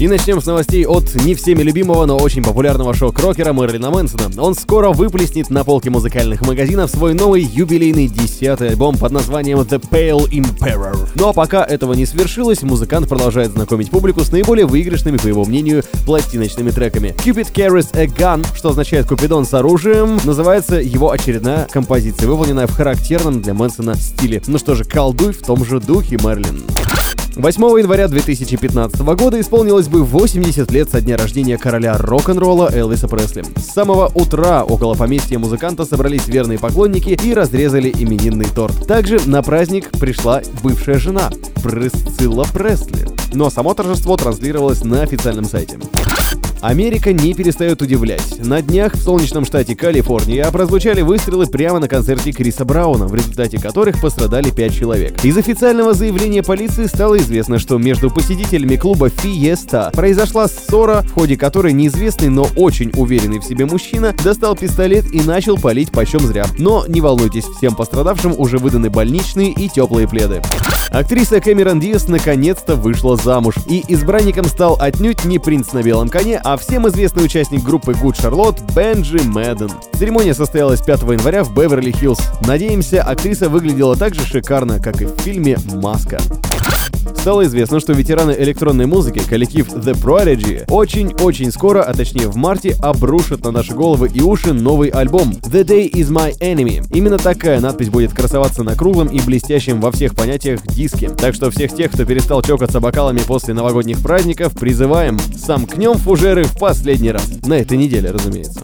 И начнем с новостей от не всеми любимого, но очень популярного шоу-крокера Мерлина Мэнсона. Он скоро выплеснет на полке музыкальных магазинов свой новый юбилейный десятый альбом под названием The Pale Emperor. Ну а пока этого не свершилось, музыкант продолжает знакомить публику с наиболее выигрышными, по его мнению, пластиночными треками. Cupid Carries a Gun, что означает Купидон с оружием, называется его очередная композиция, выполненная в характерном для Мэнсона стиле. Ну что же, колдуй в том же духе, Мерлин. 8 января 2015 года исполнилось бы 80 лет со дня рождения короля рок-н-ролла Элвиса Пресли. С самого утра около поместья музыканта собрались верные поклонники и разрезали именинный торт. Также на праздник пришла бывшая жена Пресцилла Пресли. Но само торжество транслировалось на официальном сайте. Америка не перестает удивлять. На днях в солнечном штате Калифорния прозвучали выстрелы прямо на концерте Криса Брауна, в результате которых пострадали пять человек. Из официального заявления полиции стало известно, что между посетителями клуба Фиеста произошла ссора, в ходе которой неизвестный, но очень уверенный в себе мужчина достал пистолет и начал палить почем зря. Но не волнуйтесь, всем пострадавшим уже выданы больничные и теплые пледы. Актриса Кэмерон Диас наконец-то вышла замуж, и избранником стал отнюдь не принц на белом коне, а всем известный участник группы Good Charlotte Бенджи Мэдден. Церемония состоялась 5 января в Беверли-Хиллз. Надеемся, актриса выглядела так же шикарно, как и в фильме «Маска». Стало известно, что ветераны электронной музыки, коллектив The Prodigy, очень-очень скоро, а точнее в марте, обрушат на наши головы и уши новый альбом The Day Is My Enemy. Именно такая надпись будет красоваться на круглом и блестящем во всех понятиях диске. Так что всех тех, кто перестал чокаться бокалами после новогодних праздников, призываем, сомкнем фужеры в последний раз. На этой неделе, разумеется.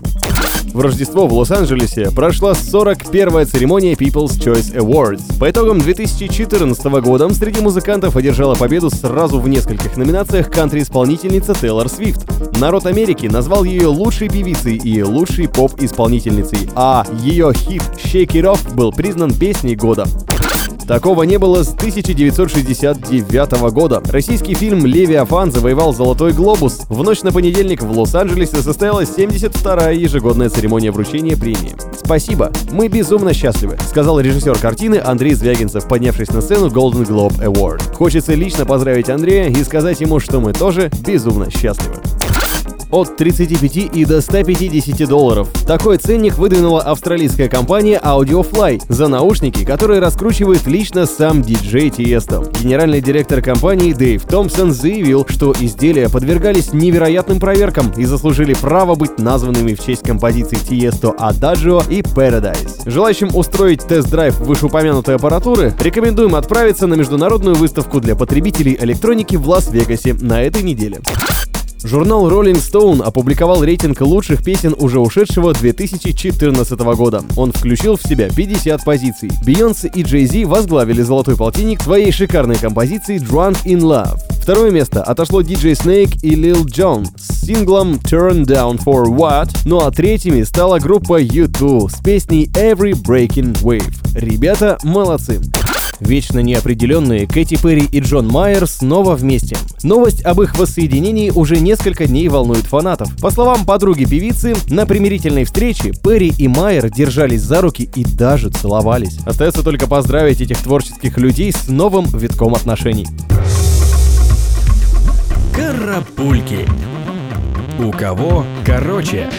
В Рождество в Лос-Анджелесе прошла 41-я церемония People's Choice Awards. По итогам 2014 года среди музыкантов одержала победу сразу в нескольких номинациях кантри-исполнительница Тейлор Свифт. Народ Америки назвал ее лучшей певицей и лучшей поп-исполнительницей, а ее хит «Shake It Off» был признан песней года. Такого не было с 1969 года. Российский фильм «Левиафан» завоевал «Золотой глобус». В ночь на понедельник в Лос-Анджелесе состоялась 72-я ежегодная церемония вручения премии. «Спасибо, мы безумно счастливы», — сказал режиссер картины Андрей Звягинцев, поднявшись на сцену Golden Globe Award. Хочется лично поздравить Андрея и сказать ему, что мы тоже безумно счастливы от 35 и до 150 долларов. Такой ценник выдвинула австралийская компания Audiofly за наушники, которые раскручивает лично сам диджей Тиесто. Генеральный директор компании Дэйв Томпсон заявил, что изделия подвергались невероятным проверкам и заслужили право быть названными в честь композиций Тиесто Adagio и Paradise. Желающим устроить тест-драйв вышеупомянутой аппаратуры рекомендуем отправиться на международную выставку для потребителей электроники в Лас-Вегасе на этой неделе. Журнал Rolling Stone опубликовал рейтинг лучших песен уже ушедшего 2014 года. Он включил в себя 50 позиций. Бейонсе и Джей Зи возглавили золотой полтинник своей шикарной композиции Drunk in Love. Второе место отошло DJ Snake и Lil Jon с синглом Turn Down for What, ну а третьими стала группа U2 с песней Every Breaking Wave. Ребята молодцы. Вечно неопределенные Кэти Перри и Джон Майер снова вместе. Новость об их воссоединении уже несколько дней волнует фанатов. По словам подруги певицы, на примирительной встрече Перри и Майер держались за руки и даже целовались. Остается только поздравить этих творческих людей с новым витком отношений. Карапульки. У кого короче?